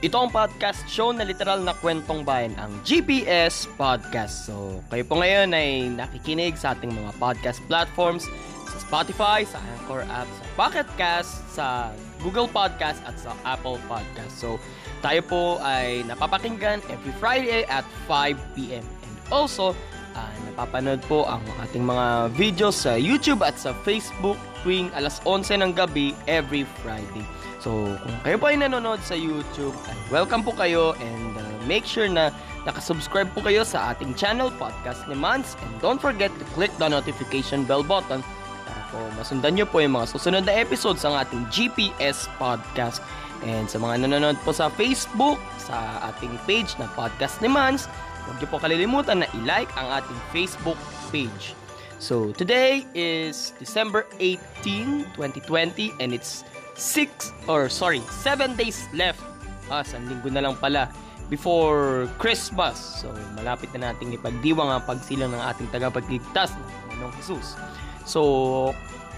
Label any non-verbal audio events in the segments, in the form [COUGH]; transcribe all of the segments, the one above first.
Ito ang podcast show na literal na kwentong bayan, ang GPS Podcast. So, kayo po ngayon ay nakikinig sa ating mga podcast platforms sa Spotify, sa Anchor app, sa Pocket Cast, sa Google Podcast at sa Apple Podcast. So, tayo po ay napapakinggan every Friday at 5 p.m. And also, uh, napapanood po ang ating mga videos sa YouTube at sa Facebook tuwing alas 11 ng gabi every Friday. So, kung kayo po ay nanonood sa YouTube, welcome po kayo and uh, make sure na nakasubscribe po kayo sa ating channel, Podcast ni Mans. And don't forget to click the notification bell button para po masundan nyo po yung mga susunod na episodes ng ating GPS Podcast. And sa mga nanonood po sa Facebook, sa ating page na Podcast ni Mans, huwag nyo po kalilimutan na i-like ang ating Facebook page. So, today is December 18, 2020 and it's 6 or sorry, 7 days left. Ah, isang linggo na lang pala before Christmas. So, malapit na nating ipagdiwang ang pagsilang ng ating tagapagligtas na Manong Jesus. So,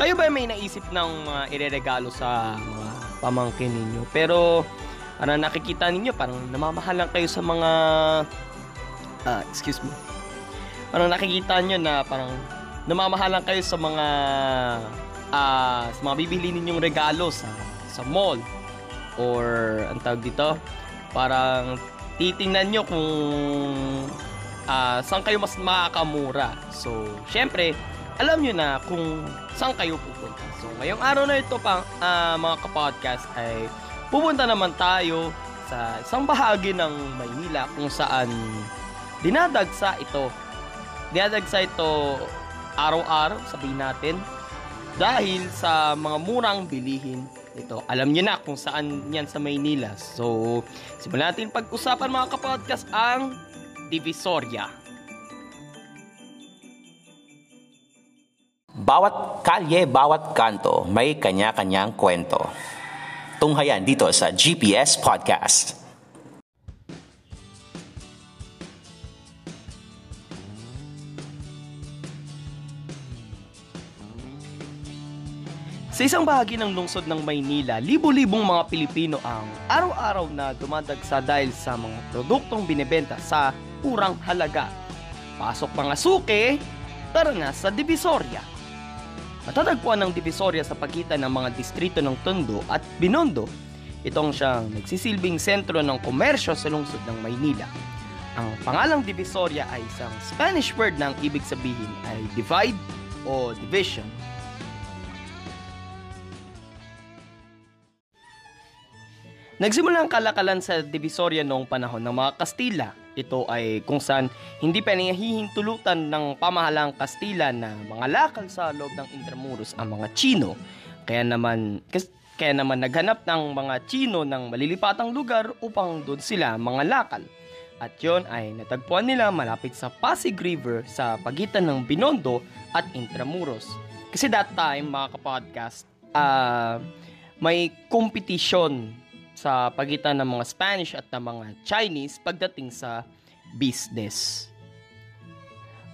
kayo ba may naisip ng uh, ireregalo sa mga pamangkin ninyo? Pero, ano nakikita ninyo, parang namamahalan kayo sa mga uh, excuse me. Parang nakikita nyo na parang namamahalan kayo sa mga uh, sa mga bibili ninyong regalo sa sa mall. Or ang tawag dito parang titingnan nyo kung uh, saan kayo mas makakamura. So syempre alam nyo na kung saan kayo pupunta. So ngayong araw na ito pang uh, mga kapodcast ay pupunta naman tayo sa isang bahagi ng Maynila kung saan dinadagsa ito dinadagsa ito araw-araw sabihin natin dahil sa mga murang bilihin ito. Alam niyo na kung saan yan sa Maynila. So, simulan natin pag-usapan mga kapodcast ang Divisoria. Bawat kalye, bawat kanto, may kanya-kanyang kwento. Tunghayan dito sa GPS Podcast. Sa isang bahagi ng lungsod ng Maynila, libo-libong mga Pilipino ang araw-araw na dumadagsa dahil sa mga produktong binebenta sa kurang halaga. Pasok mga suke, tara na sa Divisoria. Matatagpuan ng Divisoria sa pagitan ng mga distrito ng Tondo at Binondo. Itong siyang nagsisilbing sentro ng komersyo sa lungsod ng Maynila. Ang pangalang Divisoria ay isang Spanish word na ang ibig sabihin ay divide o division Nagsimula ang kalakalan sa Divisoria noong panahon ng mga Kastila. Ito ay kung saan hindi pa nahihintulutan ng pamahalang Kastila na mga lakal sa loob ng Intramuros ang mga Chino. Kaya naman, kaya naman naghanap ng mga Chino ng malilipatang lugar upang doon sila mga lakal. At yon ay natagpuan nila malapit sa Pasig River sa pagitan ng Binondo at Intramuros. Kasi that time, mga kapodcast, uh, may competition sa pagitan ng mga Spanish at ng mga Chinese pagdating sa business.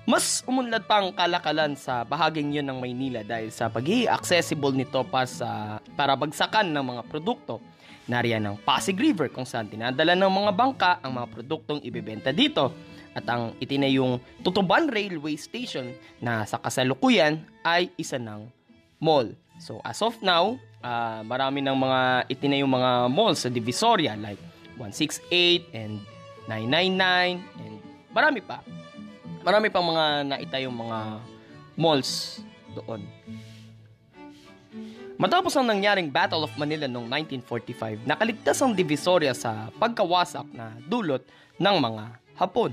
Mas umunlad pa ang kalakalan sa bahaging yun ng Maynila dahil sa pagiging accessible nito pa sa para bagsakan ng mga produkto. Nariyan ang Pasig River kung saan dinadala ng mga bangka ang mga produktong ibebenta dito at ang itinayong Tutuban Railway Station na sa kasalukuyan ay isa ng mall. So as of now, uh, marami ng mga itinayong mga malls sa Divisoria like 168 and 999 and marami pa. Marami pang mga naitayong mga malls doon. Matapos ang nangyaring Battle of Manila noong 1945, nakaligtas ang Divisoria sa pagkawasak na dulot ng mga Hapon.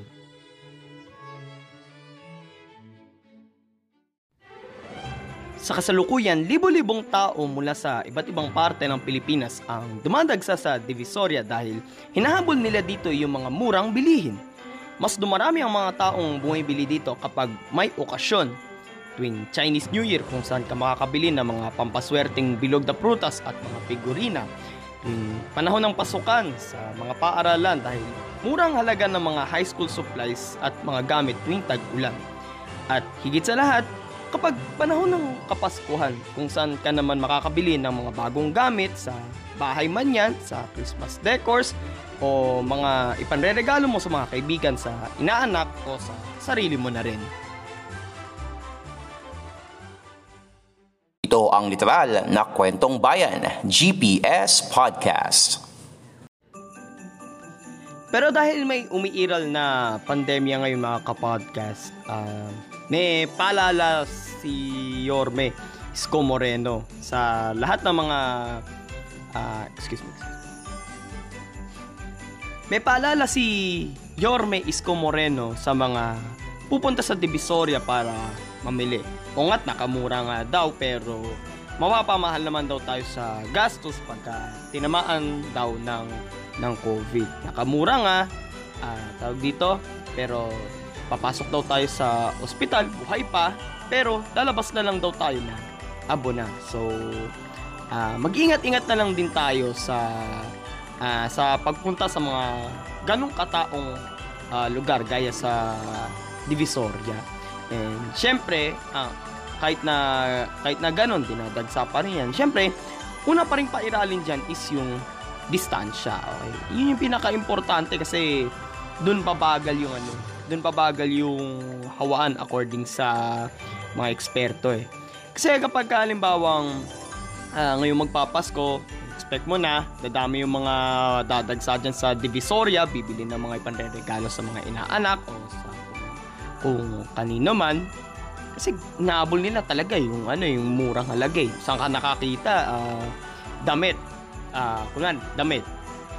Sa kasalukuyan, libo-libong tao mula sa iba't ibang parte ng Pilipinas ang dumadagsa sa Divisoria dahil hinahabol nila dito yung mga murang bilihin. Mas dumarami ang mga taong bumibili dito kapag may okasyon tuwing Chinese New Year kung saan ka makakabili ng mga pampaswerteng bilog na prutas at mga figurina. Tuwing panahon ng pasukan sa mga paaralan dahil murang halaga ng mga high school supplies at mga gamit tuwing tag-ulan. At higit sa lahat, kapag panahon ng Kapaskuhan kung saan ka naman makakabili ng mga bagong gamit sa bahay man yan, sa Christmas decors, o mga ipanreregalo mo sa mga kaibigan sa inaanak o sa sarili mo na rin. Ito ang literal na kwentong bayan, GPS Podcast. Pero dahil may umiiral na pandemya ngayon mga kapodcast, uh, may paalala si Yorme Isko Moreno sa lahat ng mga uh, excuse me. May paalala si Yorme Isko Moreno sa mga pupunta sa Divisoria para mamili. O nga't nakamura nga daw pero mapapamahal naman daw tayo sa gastos pagka tinamaan daw ng ng COVID. Nakamura nga, uh, tawag dito, pero papasok daw tayo sa ospital, buhay pa, pero lalabas na lang daw tayo na abo na. So, uh, mag-ingat-ingat na lang din tayo sa uh, sa pagpunta sa mga ganong kataong uh, lugar gaya sa Divisoria. And syempre, uh, kahit na kahit na ganon dinadagsa pa rin yan. Syempre, una pa rin pairalin diyan is yung distansya. Okay? Yun yung pinaka-importante kasi doon pabagal yung ano, doon pabagal yung hawaan according sa mga eksperto eh. Kasi kapag halimbawang uh, ngayong magpapasko, expect mo na, dadami yung mga dadagsa dyan sa Divisoria, bibili ng mga ipanregalo sa mga inaanak o sa kung kanino man kasi naabol nila talaga yung ano yung murang halaga eh. Saan ka nakakita? Uh, damit. Uh, kungan, damit.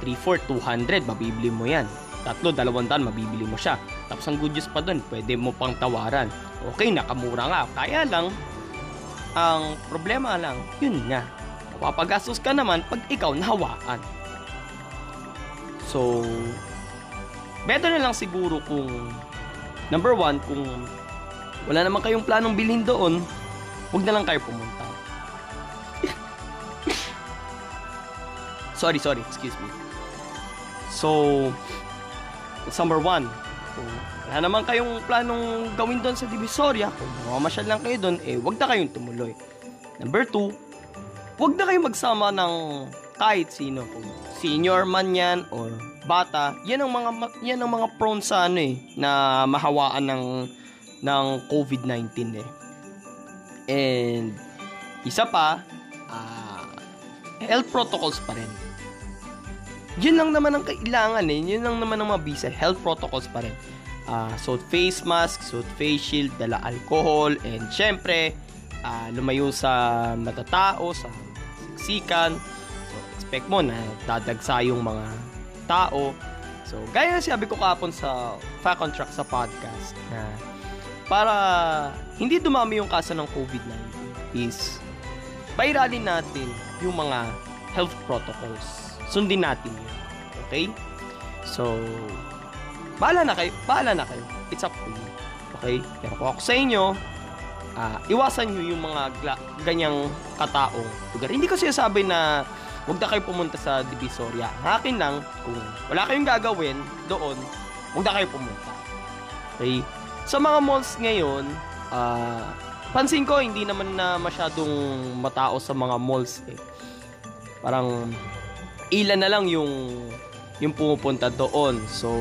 3, 4, 200, mabibili mo yan. Tatlo, dalawang daan, mabibili mo siya. Tapos ang good news pa dun, pwede mo pang tawaran. Okay, nakamura nga. Kaya lang, ang problema lang, yun nga. Papagastos ka naman pag ikaw nahawaan. So, better na lang siguro kung number one, kung wala naman kayong planong bilhin doon, huwag na lang kayo pumunta. [COUGHS] sorry, sorry, excuse me. So, number one, kung wala naman kayong planong gawin doon sa Divisoria, kung mamamasyal lang kayo doon, eh, wag na kayong tumuloy. Number two, wag na kayong magsama ng kahit sino. Kung senior man yan or bata, yan ang mga yan ang mga prone sa ano eh na mahawaan ng ng COVID-19 eh. And isa pa, uh, health protocols pa rin. Yun lang naman ang kailangan eh. Yun lang naman ang mabisa. Health protocols pa rin. Uh, suot face mask, suot face shield, dala alcohol, and syempre, uh, lumayo sa matatao, sa siksikan. So, expect mo na dadagsa yung mga tao. So, gaya na sabi ko kapon sa Fact on Track sa podcast na para hindi dumami yung kaso ng COVID-19 is pairalin natin yung mga health protocols. Sundin natin yun. Okay? So, bahala na kayo. Bahala na kayo. It's up to you. Okay? Pero kung ako sa inyo, uh, iwasan nyo yung mga gla- ganyang kataong lugar. Hindi ko sinasabi na huwag na kayo pumunta sa Divisoria. Akin lang, kung wala kayong gagawin doon, huwag na kayo pumunta. Okay? Sa mga malls ngayon, uh, pansin ko hindi naman na masyadong matao sa mga malls eh. Parang ilan na lang yung yung pumupunta doon. So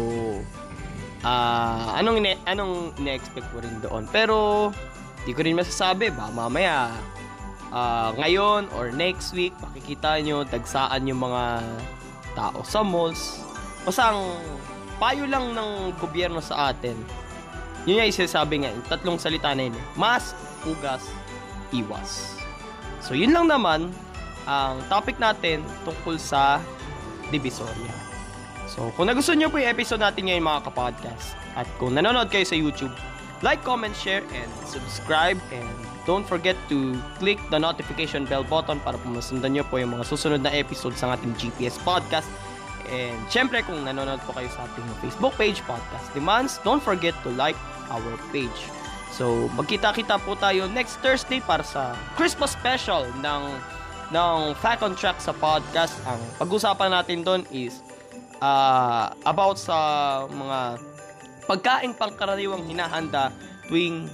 uh, anong ine- anong ine-expect ko rin doon. Pero di ko rin masasabi ba mamaya uh, ngayon or next week makikita nyo dagsaan yung mga tao sa malls. Basta ang payo lang ng gobyerno sa atin yun yung isasabi nga, yung tatlong salita na yun. Mask, hugas, iwas. So, yun lang naman ang topic natin tungkol sa Divisoria. So, kung nagustuhan nyo po yung episode natin ngayon mga kapodcast, at kung nanonood kayo sa YouTube, like, comment, share, and subscribe. And don't forget to click the notification bell button para po masundan nyo po yung mga susunod na episodes ng ating GPS podcast. And syempre, kung nanonood po kayo sa ating Facebook page, Podcast Demands, don't forget to like our page. So, magkita-kita po tayo next Thursday para sa Christmas special ng ng Fact on Track sa podcast. Ang pag-usapan natin doon is uh, about sa mga pagkain pangkaraniwang hinahanda tuwing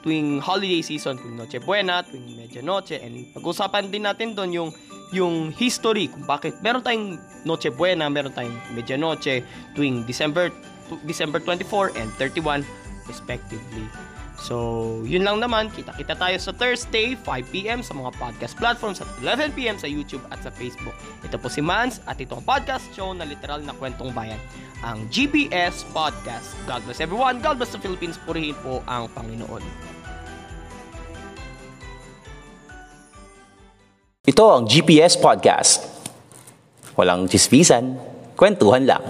tuwing holiday season, tuwing Noche Buena, tuwing Media Noche, and pag-usapan din natin doon yung yung history kung bakit meron tayong Noche Buena, meron tayong Media Noche tuwing December December 24 and 31 respectively. So, yun lang naman. Kita-kita tayo sa Thursday, 5pm sa mga podcast platforms at 11pm sa YouTube at sa Facebook. Ito po si Mans at itong podcast show na literal na kwentong bayan, ang GPS Podcast. God bless everyone. God bless the Philippines. Purihin po ang Panginoon. Ito ang GPS Podcast. Walang chismisan, kwentuhan lang.